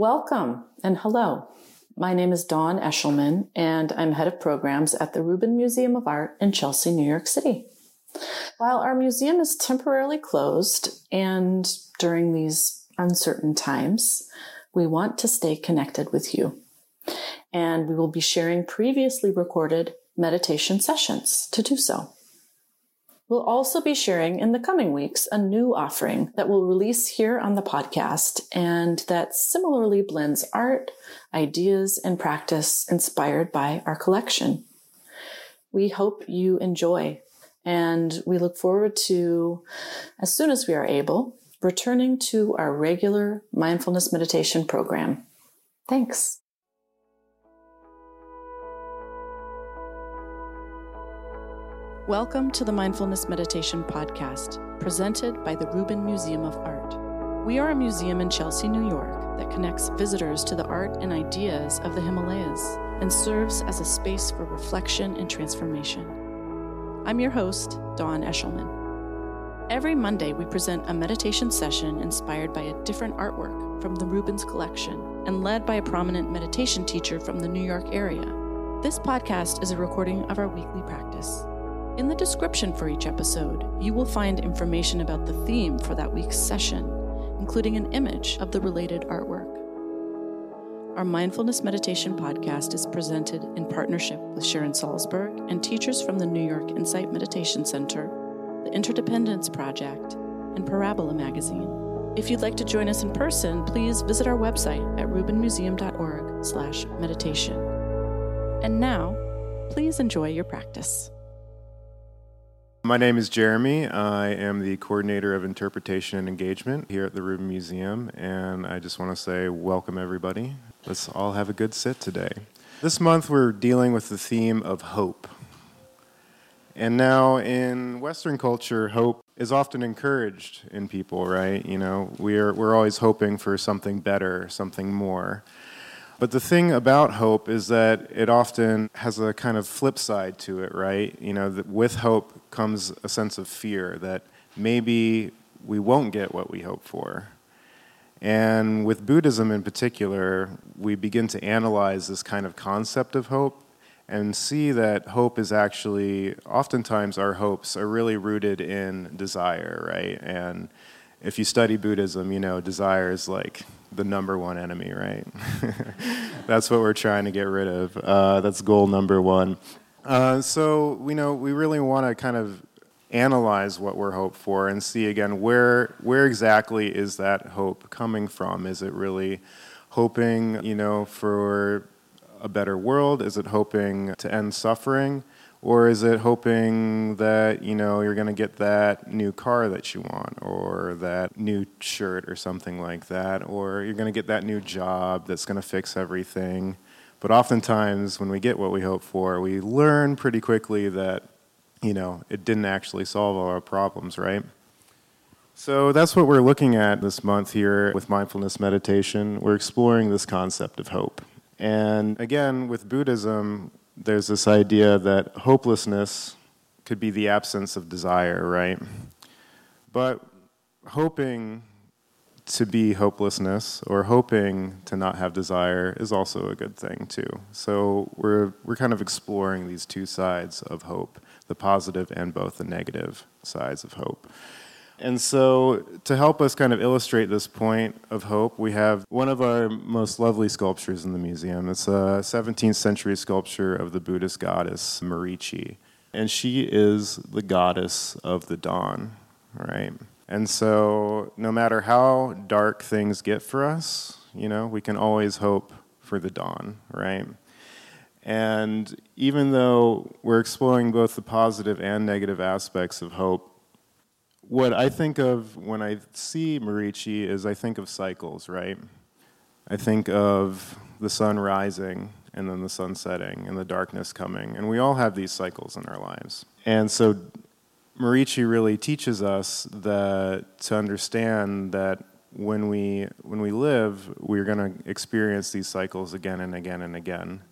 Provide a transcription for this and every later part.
Welcome and hello. My name is Dawn Eshelman, and I'm head of programs at the Rubin Museum of Art in Chelsea, New York City. While our museum is temporarily closed and during these uncertain times, we want to stay connected with you. And we will be sharing previously recorded meditation sessions to do so. We'll also be sharing in the coming weeks a new offering that we'll release here on the podcast and that similarly blends art, ideas, and practice inspired by our collection. We hope you enjoy and we look forward to, as soon as we are able, returning to our regular mindfulness meditation program. Thanks. Welcome to the Mindfulness Meditation Podcast, presented by the Rubin Museum of Art. We are a museum in Chelsea, New York, that connects visitors to the art and ideas of the Himalayas and serves as a space for reflection and transformation. I'm your host, Dawn Eshelman. Every Monday, we present a meditation session inspired by a different artwork from the Rubin's collection and led by a prominent meditation teacher from the New York area. This podcast is a recording of our weekly practice. In the description for each episode, you will find information about the theme for that week's session, including an image of the related artwork. Our Mindfulness Meditation podcast is presented in partnership with Sharon Salzberg and teachers from the New York Insight Meditation Center, the Interdependence Project, and Parabola Magazine. If you'd like to join us in person, please visit our website at rubinmuseum.org/meditation. And now, please enjoy your practice. My name is Jeremy. I am the coordinator of interpretation and engagement here at the Rubin Museum, and I just want to say welcome everybody. Let's all have a good sit today. This month we're dealing with the theme of hope. And now in Western culture, hope is often encouraged in people, right? You know, we're, we're always hoping for something better, something more. But the thing about hope is that it often has a kind of flip side to it, right? You know, with hope comes a sense of fear that maybe we won't get what we hope for. And with Buddhism in particular, we begin to analyze this kind of concept of hope and see that hope is actually, oftentimes, our hopes are really rooted in desire, right? And if you study Buddhism, you know, desire is like the number one enemy, right? that's what we're trying to get rid of. Uh, that's goal number one. Uh, so we know we really want to kind of analyze what we're hoped for and see again where where exactly is that hope coming from? Is it really hoping, you know, for a better world? Is it hoping to end suffering? Or is it hoping that, you know, you're going to get that new car that you want or that new shirt or something like that or you're going to get that new job that's going to fix everything? But oftentimes when we get what we hope for, we learn pretty quickly that, you know, it didn't actually solve all our problems, right? So that's what we're looking at this month here with mindfulness meditation. We're exploring this concept of hope. And again, with Buddhism, there's this idea that hopelessness could be the absence of desire, right? But hoping to be hopelessness or hoping to not have desire is also a good thing too. So we're we're kind of exploring these two sides of hope, the positive and both the negative sides of hope. And so, to help us kind of illustrate this point of hope, we have one of our most lovely sculptures in the museum. It's a 17th century sculpture of the Buddhist goddess Marichi. And she is the goddess of the dawn, right? And so, no matter how dark things get for us, you know, we can always hope for the dawn, right? And even though we're exploring both the positive and negative aspects of hope, what I think of when I see Marici is I think of cycles, right? I think of the sun rising and then the sun setting and the darkness coming. And we all have these cycles in our lives. And so Marici really teaches us that to understand that when we when we live, we're going to experience these cycles again and again and again.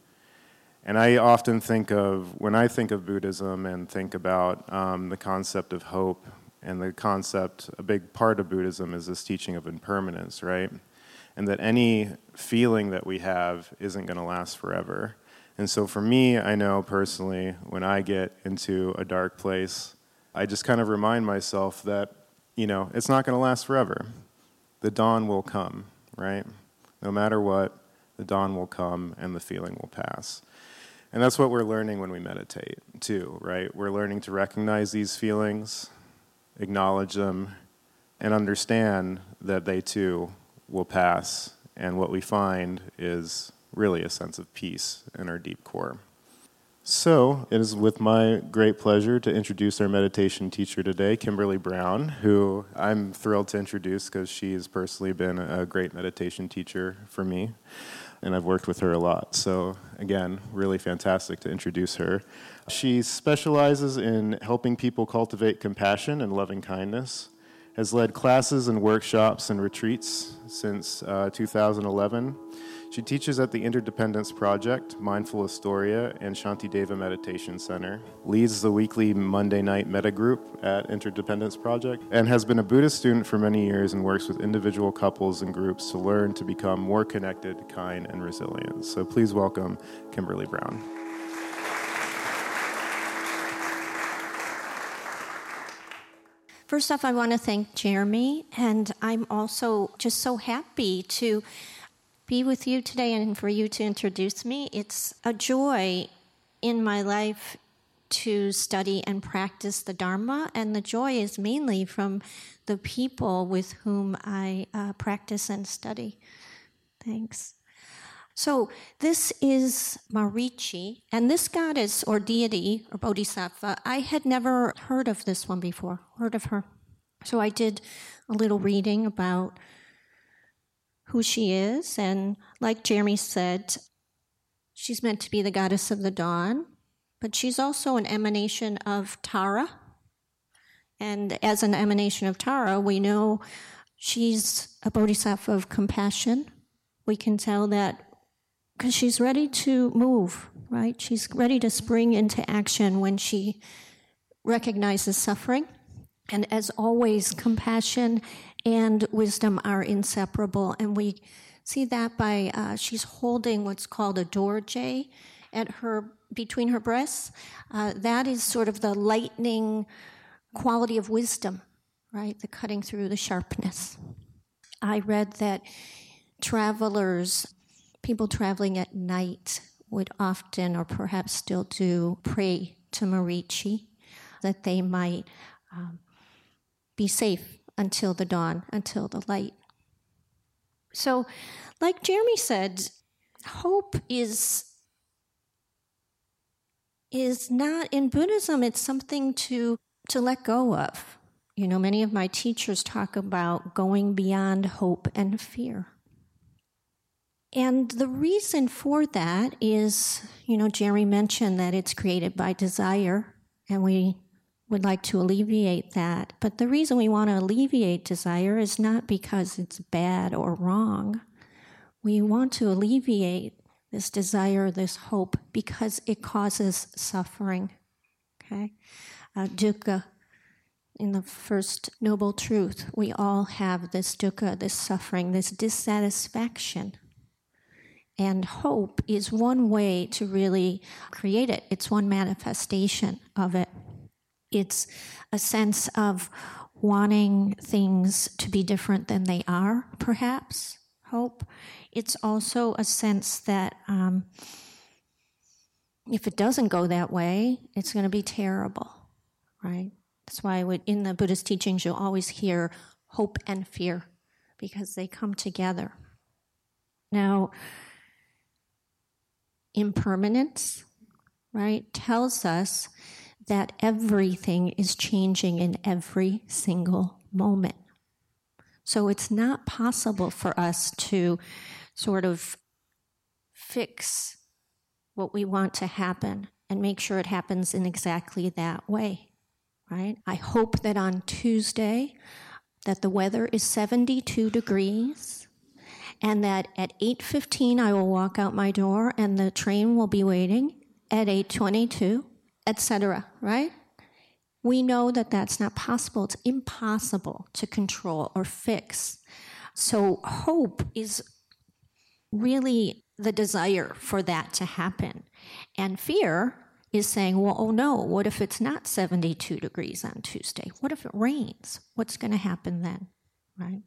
And I often think of when I think of Buddhism and think about um, the concept of hope and the concept, a big part of Buddhism is this teaching of impermanence, right? and that any feeling that we have isn't going to last forever. And so for me, I know personally, when I get into a dark place, I just kind of remind myself that, you know, it's not going to last forever. The dawn will come, right? No matter what, the dawn will come and the feeling will pass. And that's what we're learning when we meditate, too, right? We're learning to recognize these feelings, acknowledge them, and understand that they too will pass. And what we find is really a sense of peace in our deep core. So, it is with my great pleasure to introduce our meditation teacher today, Kimberly Brown, who I'm thrilled to introduce because she has personally been a great meditation teacher for me, and I've worked with her a lot. So, again, really fantastic to introduce her. She specializes in helping people cultivate compassion and loving kindness, has led classes and workshops and retreats since uh, 2011 she teaches at the Interdependence Project, Mindful Astoria, and Shantideva Meditation Center, leads the weekly Monday night metta group at Interdependence Project, and has been a Buddhist student for many years and works with individual couples and groups to learn to become more connected, kind, and resilient. So please welcome Kimberly Brown. First off, I want to thank Jeremy, and I'm also just so happy to be with you today and for you to introduce me. It's a joy in my life to study and practice the Dharma, and the joy is mainly from the people with whom I uh, practice and study. Thanks. So, this is Marichi, and this goddess or deity or bodhisattva, I had never heard of this one before, heard of her. So, I did a little reading about who she is. And like Jeremy said, she's meant to be the goddess of the dawn, but she's also an emanation of Tara. And as an emanation of Tara, we know she's a bodhisattva of compassion. We can tell that because she's ready to move, right? She's ready to spring into action when she recognizes suffering. And as always, compassion and wisdom are inseparable. And we see that by uh, she's holding what's called a dorje at her between her breasts. Uh, that is sort of the lightning quality of wisdom, right? The cutting through the sharpness. I read that travelers, people traveling at night, would often, or perhaps still do, pray to Marichi that they might um, be safe until the dawn, until the light. So, like Jeremy said, hope is is not in Buddhism, it's something to to let go of. You know, many of my teachers talk about going beyond hope and fear. And the reason for that is, you know, Jerry mentioned that it's created by desire, and we would like to alleviate that. But the reason we want to alleviate desire is not because it's bad or wrong. We want to alleviate this desire, this hope, because it causes suffering. Okay? Uh, dukkha, in the first noble truth, we all have this dukkha, this suffering, this dissatisfaction. And hope is one way to really create it, it's one manifestation of it. It's a sense of wanting things to be different than they are, perhaps, hope. It's also a sense that um, if it doesn't go that way, it's going to be terrible, right? That's why in the Buddhist teachings you'll always hear hope and fear because they come together. Now, impermanence, right, tells us that everything is changing in every single moment. So it's not possible for us to sort of fix what we want to happen and make sure it happens in exactly that way, right? I hope that on Tuesday that the weather is 72 degrees and that at 8:15 I will walk out my door and the train will be waiting at 8:22 etc., right? We know that that's not possible. It's impossible to control or fix. So, hope is really the desire for that to happen. And fear is saying, well, oh no, what if it's not 72 degrees on Tuesday? What if it rains? What's going to happen then? Right?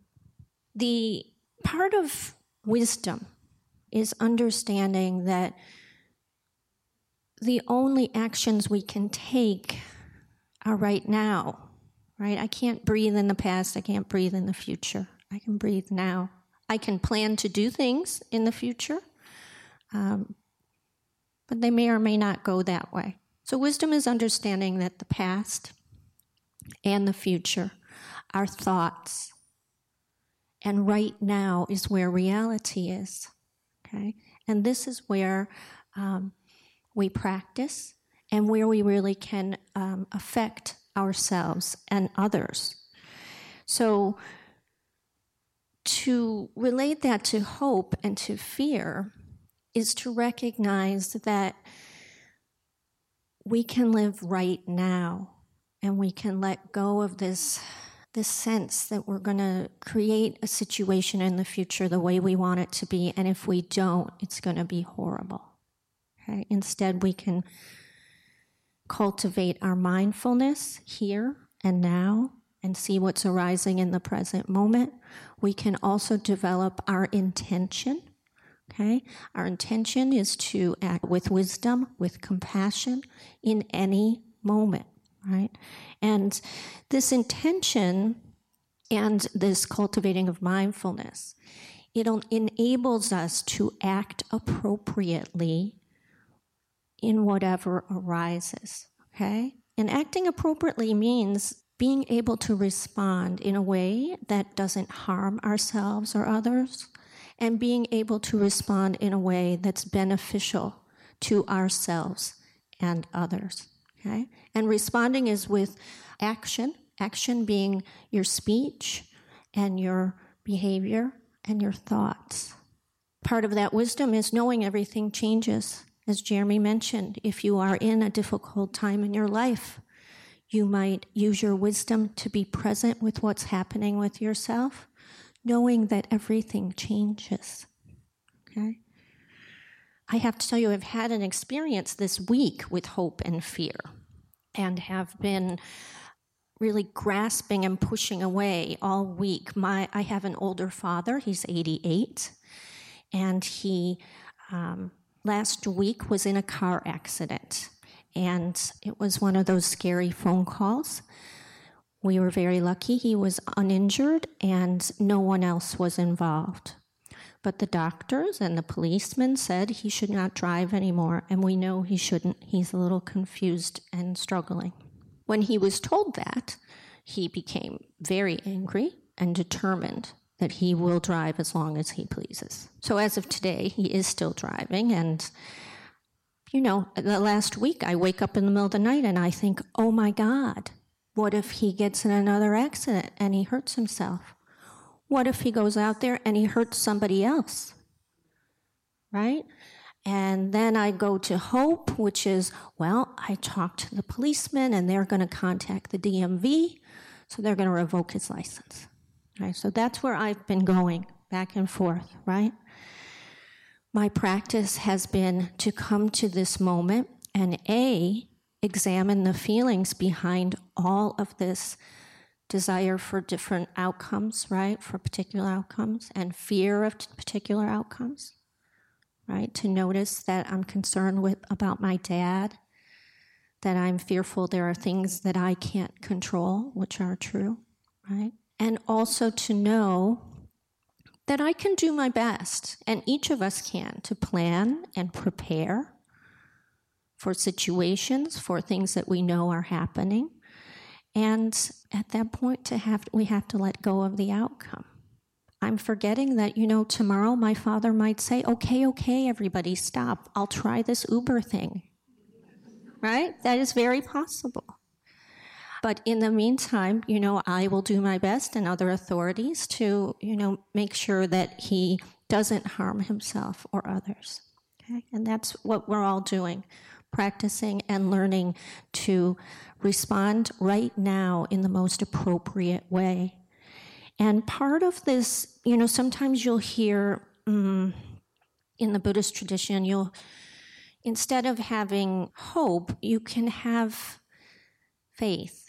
The part of wisdom is understanding that the only actions we can take are right now, right? I can't breathe in the past, I can't breathe in the future. I can breathe now. I can plan to do things in the future, um, but they may or may not go that way. So, wisdom is understanding that the past and the future are thoughts, and right now is where reality is. Okay? And this is where um, we practice and where we really can um, affect ourselves and others. So, to relate that to hope and to fear is to recognize that we can live right now and we can let go of this this sense that we're going to create a situation in the future the way we want it to be and if we don't it's going to be horrible okay instead we can cultivate our mindfulness here and now and see what's arising in the present moment we can also develop our intention Okay? Our intention is to act with wisdom, with compassion in any moment, right? And this intention and this cultivating of mindfulness, it enables us to act appropriately in whatever arises, okay? And acting appropriately means being able to respond in a way that doesn't harm ourselves or others and being able to respond in a way that's beneficial to ourselves and others. Okay? And responding is with action, action being your speech and your behavior and your thoughts. Part of that wisdom is knowing everything changes. As Jeremy mentioned, if you are in a difficult time in your life, you might use your wisdom to be present with what's happening with yourself knowing that everything changes. Okay? I have to tell you, I've had an experience this week with hope and fear and have been really grasping and pushing away all week. My, I have an older father, he's 88, and he um, last week was in a car accident. And it was one of those scary phone calls we were very lucky he was uninjured and no one else was involved. But the doctors and the policemen said he should not drive anymore, and we know he shouldn't. He's a little confused and struggling. When he was told that, he became very angry and determined that he will drive as long as he pleases. So as of today, he is still driving and you know, the last week I wake up in the middle of the night and I think, "Oh my god, what if he gets in another accident and he hurts himself? What if he goes out there and he hurts somebody else? Right? And then I go to hope, which is, well, I talk to the policeman and they're going to contact the DMV, so they're going to revoke his license. So that's where I've been going back and forth, right? My practice has been to come to this moment and A, examine the feelings behind all of this desire for different outcomes, right? For particular outcomes and fear of particular outcomes, right? To notice that I'm concerned with about my dad, that I'm fearful there are things that I can't control, which are true, right? And also to know that I can do my best, and each of us can, to plan and prepare for situations, for things that we know are happening. And at that point to have we have to let go of the outcome. I'm forgetting that, you know, tomorrow my father might say, okay, okay, everybody stop. I'll try this Uber thing. Right? That is very possible. But in the meantime, you know, I will do my best and other authorities to, you know, make sure that he doesn't harm himself or others. Okay? And that's what we're all doing practicing and learning to respond right now in the most appropriate way. And part of this, you know, sometimes you'll hear um, in the Buddhist tradition, you'll, instead of having hope, you can have faith,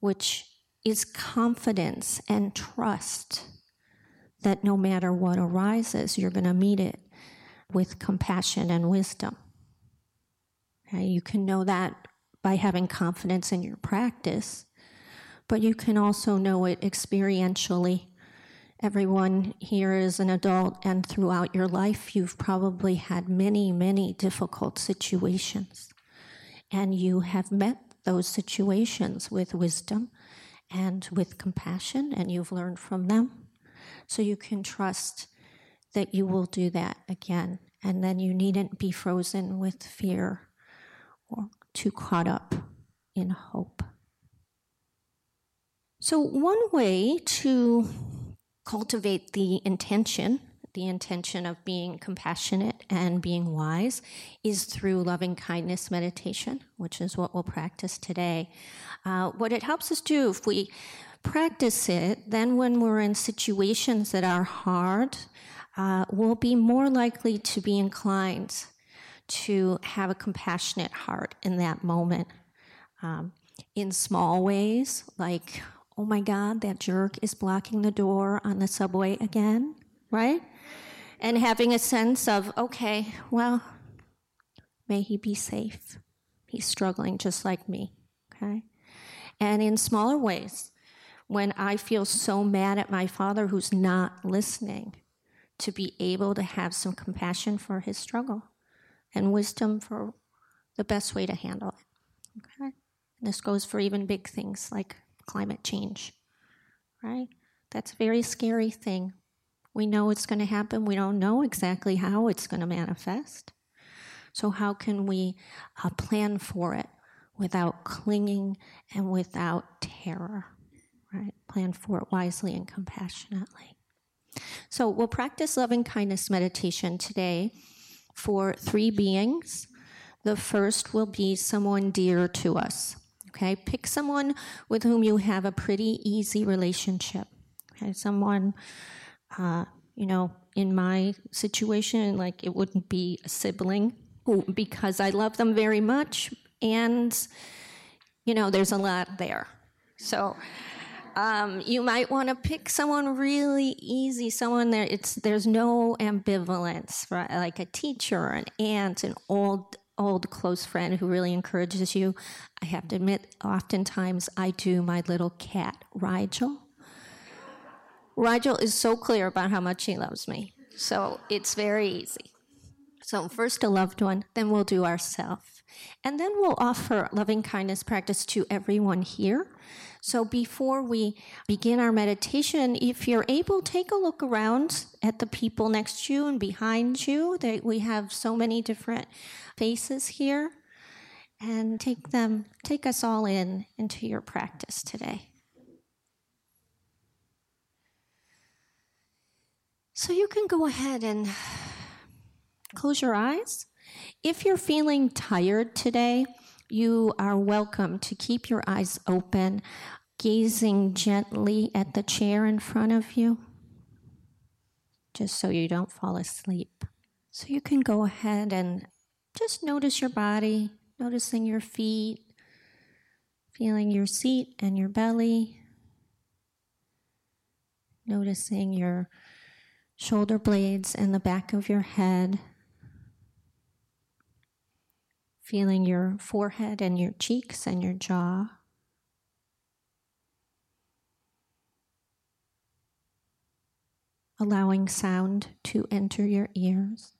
which is confidence and trust that no matter what arises, you're going to meet it with compassion and wisdom. Okay? You can know that by having confidence in your practice, but you can also know it experientially. Everyone here is an adult, and throughout your life, you've probably had many, many difficult situations. And you have met those situations with wisdom and with compassion, and you've learned from them. So you can trust that you will do that again. And then you needn't be frozen with fear or too caught up in hope. So, one way to cultivate the intention, the intention of being compassionate and being wise, is through loving kindness meditation, which is what we'll practice today. Uh, what it helps us do, if we practice it, then when we're in situations that are hard, uh, we'll be more likely to be inclined to have a compassionate heart in that moment. Um, in small ways, like, oh my God, that jerk is blocking the door on the subway again, right? And having a sense of, okay, well, may he be safe. He's struggling just like me, okay? And in smaller ways, when I feel so mad at my father who's not listening, to be able to have some compassion for his struggle and wisdom for the best way to handle it. Okay? This goes for even big things like climate change, right? That's a very scary thing. We know it's going to happen. We don't know exactly how it's going to manifest. So, how can we uh, plan for it without clinging and without terror? Right? Plan for it wisely and compassionately. So, we'll practice loving kindness meditation today for three beings. The first will be someone dear to us. Okay, pick someone with whom you have a pretty easy relationship. Okay, someone, uh, you know, in my situation, like it wouldn't be a sibling because I love them very much, and you know, there's a lot there. So, um, you might want to pick someone really easy, someone that it's there's no ambivalence, right? Like a teacher, an aunt, an old old close friend who really encourages you. I have to admit, oftentimes I do my little cat, Rigel. Rigel is so clear about how much he loves me, so it's very easy. So first a loved one, then we'll do ourselves. And then we'll offer loving kindness practice to everyone here. So before we begin our meditation, if you're able, take a look around at the people next to you and behind you. That we have so many different faces here. And take them, take us all in into your practice today. So you can go ahead and close your eyes. If you're feeling tired today, you are welcome to keep your eyes open gazing gently at the chair in front of you, just so you don't fall asleep. So you can go ahead and just notice your body, noticing your feet, feeling your seat and your belly, noticing your shoulder blades and the back of your head, feeling your forehead and your cheeks and your jaw. allowing sound to enter your ears.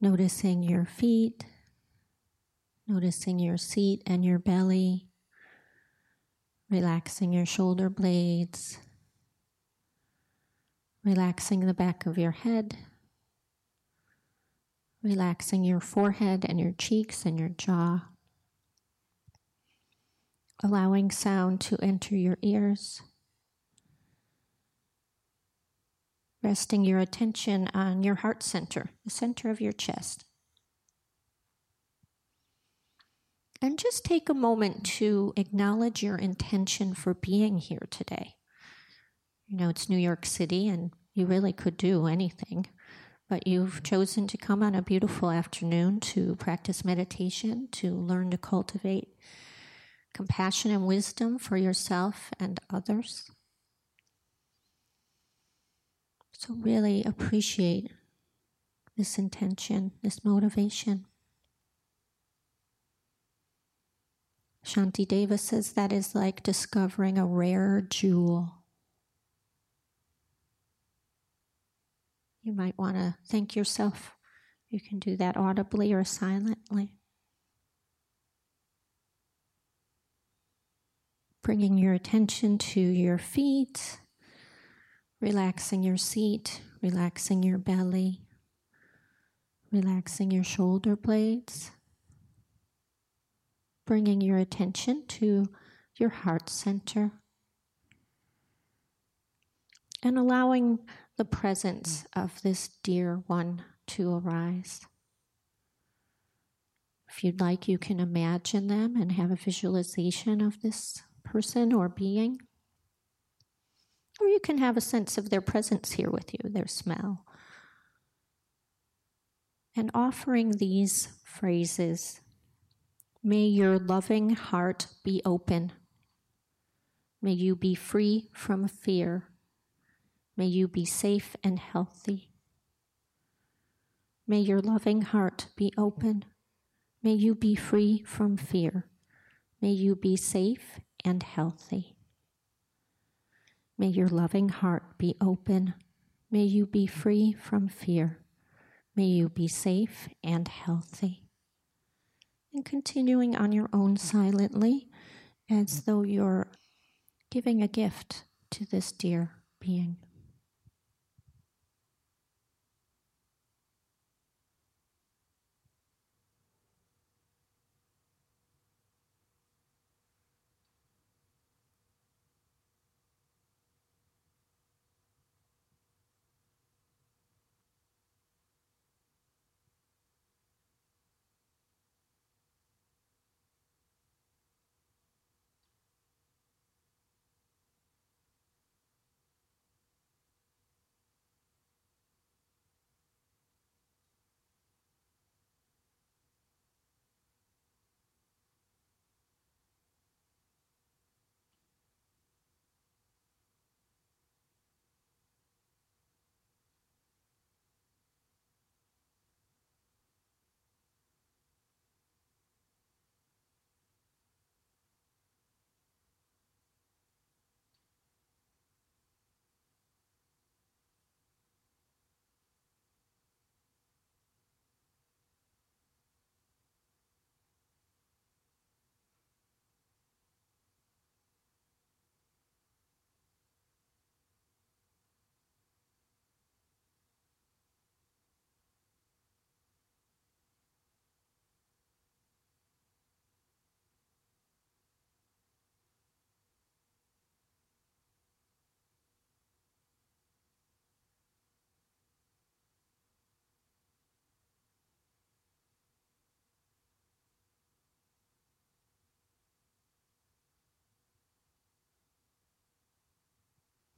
Noticing your feet, noticing your seat and your belly, relaxing your shoulder blades, relaxing the back of your head, relaxing your forehead and your cheeks and your jaw, allowing sound to enter your ears. resting your attention on your heart center, the center of your chest. And just take a moment to acknowledge your intention for being here today. You know, it's New York City and you really could do anything, but you've chosen to come on a beautiful afternoon to practice meditation, to learn to cultivate compassion and wisdom for yourself and others. So, really appreciate this intention, this motivation. Shantideva says that is like discovering a rare jewel. You might want to thank yourself. You can do that audibly or silently. Bringing your attention to your feet, relaxing your seat, relaxing your belly, relaxing your shoulder blades bringing your attention to your heart center and allowing the presence of this dear one to arise. If you'd like, you can imagine them and have a visualization of this person or being. Or you can have a sense of their presence here with you, their smell. And offering these phrases May your loving heart be open. May you be free from fear. May you be safe and healthy. May your loving heart be open. May you be free from fear. May you be safe and healthy. May your loving heart be open. May you be free from fear. May you be safe and healthy and continuing on your own silently as though you're giving a gift to this dear being.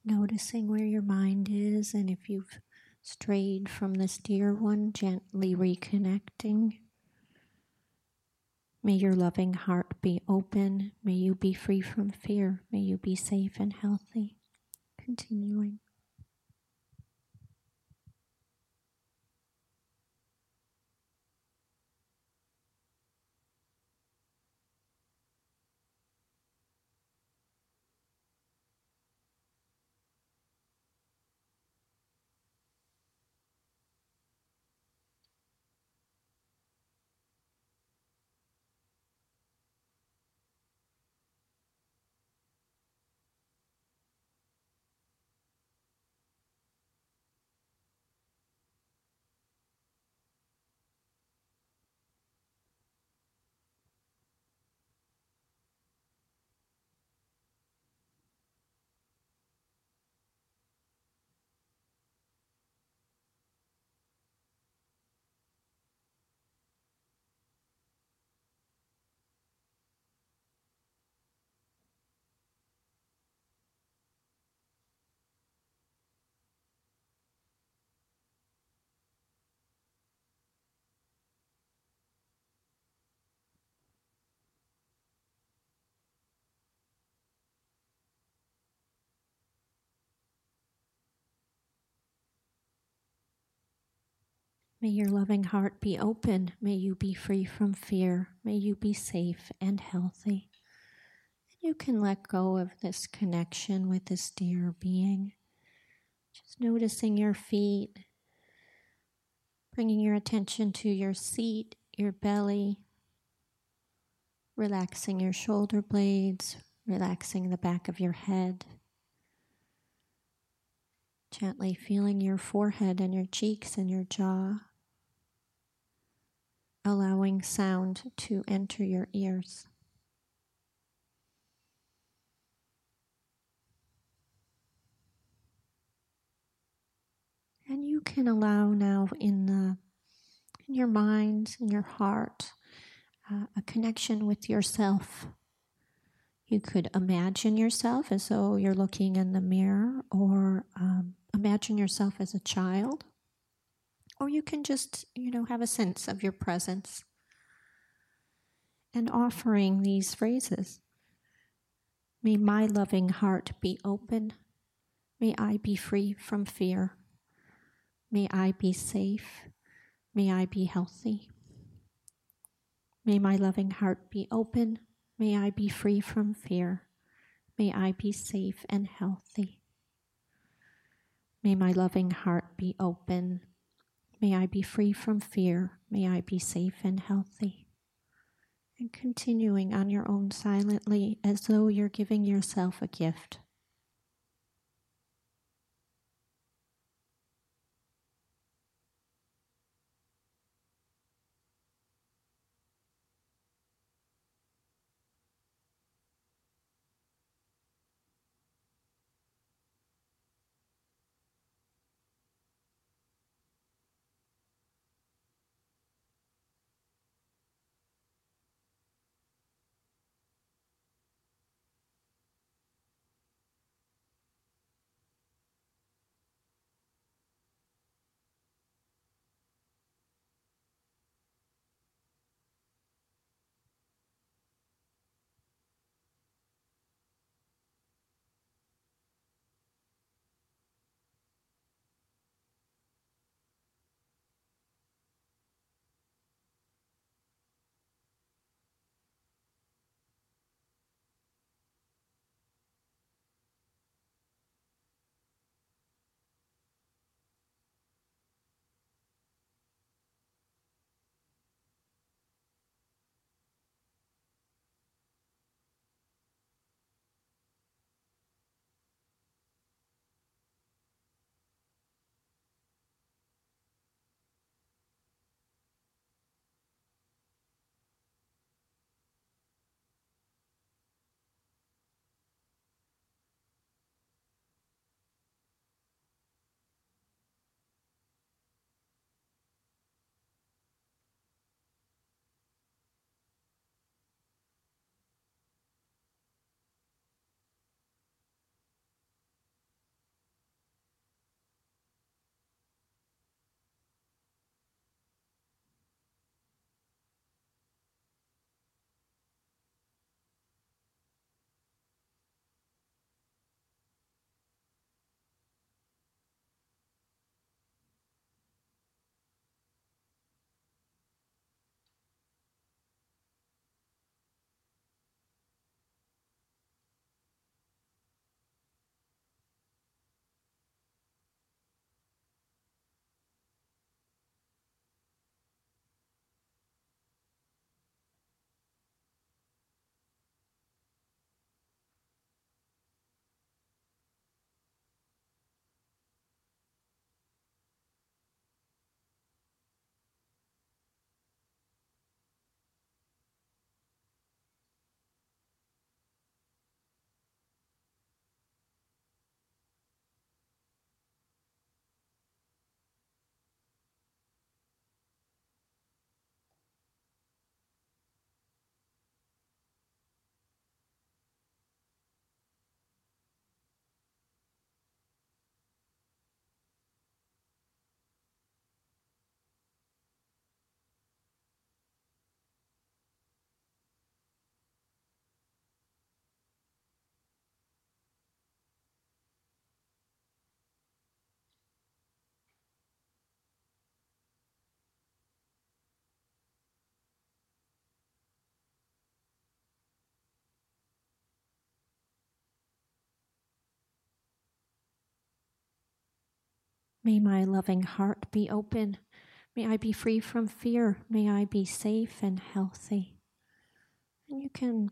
Noticing where your mind is and if you've strayed from this dear one, gently reconnecting. May your loving heart be open. May you be free from fear. May you be safe and healthy. Continuing. May your loving heart be open. May you be free from fear. May you be safe and healthy. And you can let go of this connection with this dear being. Just noticing your feet, bringing your attention to your seat, your belly, relaxing your shoulder blades, relaxing the back of your head. Gently feeling your forehead and your cheeks and your jaw, allowing sound to enter your ears. And you can allow now in the in your mind, in your heart, uh, a connection with yourself. You could imagine yourself as though you're looking in the mirror, or um, imagine yourself as a child, or you can just, you know, have a sense of your presence and offering these phrases. May my loving heart be open. May I be free from fear. May I be safe. May I be healthy. May my loving heart be open. May I be free from fear. May I be safe and healthy. May my loving heart be open. May I be free from fear. May I be safe and healthy. And continuing on your own silently as though you're giving yourself a gift. May my loving heart be open. May I be free from fear. May I be safe and healthy. And you can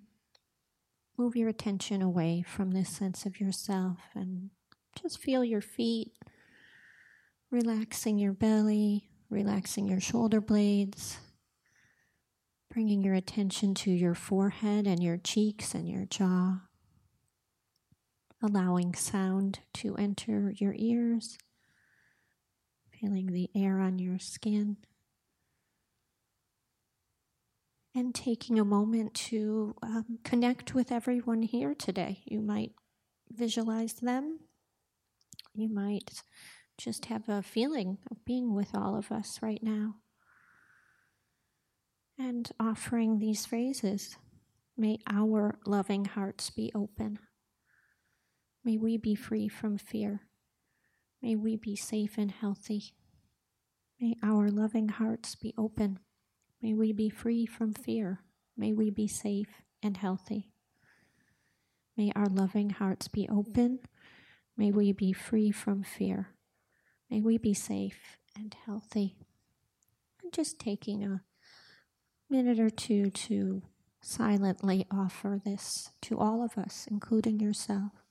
move your attention away from this sense of yourself and just feel your feet, relaxing your belly, relaxing your shoulder blades, bringing your attention to your forehead and your cheeks and your jaw, allowing sound to enter your ears, feeling the air on your skin and taking a moment to um, connect with everyone here today. You might visualize them. You might just have a feeling of being with all of us right now. And offering these phrases May our loving hearts be open. May we be free from fear. May we be safe and healthy. May our loving hearts be open. May we be free from fear. May we be safe and healthy. May our loving hearts be open. May we be free from fear. May we be safe and healthy. And just taking a minute or two to silently offer this to all of us, including yourself.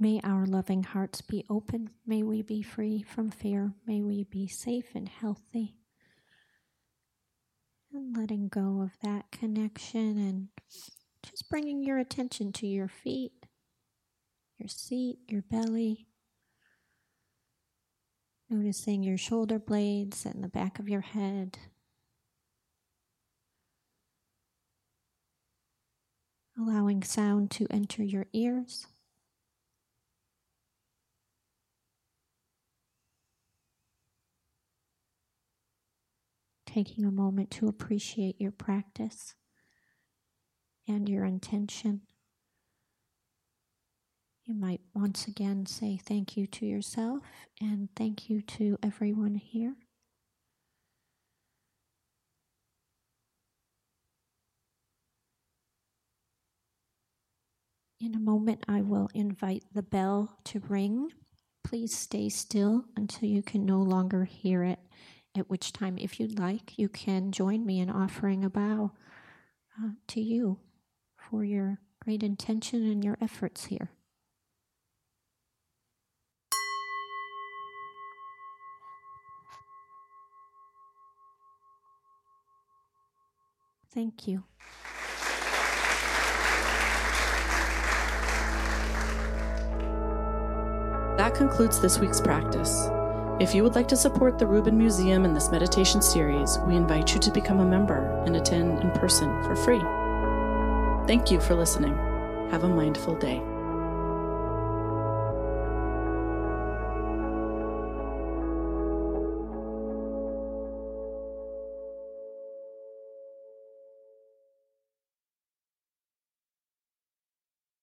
May our loving hearts be open. May we be free from fear. May we be safe and healthy. And letting go of that connection and just bringing your attention to your feet, your seat, your belly. Noticing your shoulder blades and the back of your head. Allowing sound to enter your ears. Taking a moment to appreciate your practice and your intention. You might once again say thank you to yourself and thank you to everyone here. In a moment, I will invite the bell to ring. Please stay still until you can no longer hear it at which time, if you'd like, you can join me in offering a bow uh, to you for your great intention and your efforts here. Thank you. That concludes this week's practice. If you would like to support the Rubin Museum and this meditation series, we invite you to become a member and attend in person for free. Thank you for listening. Have a mindful day.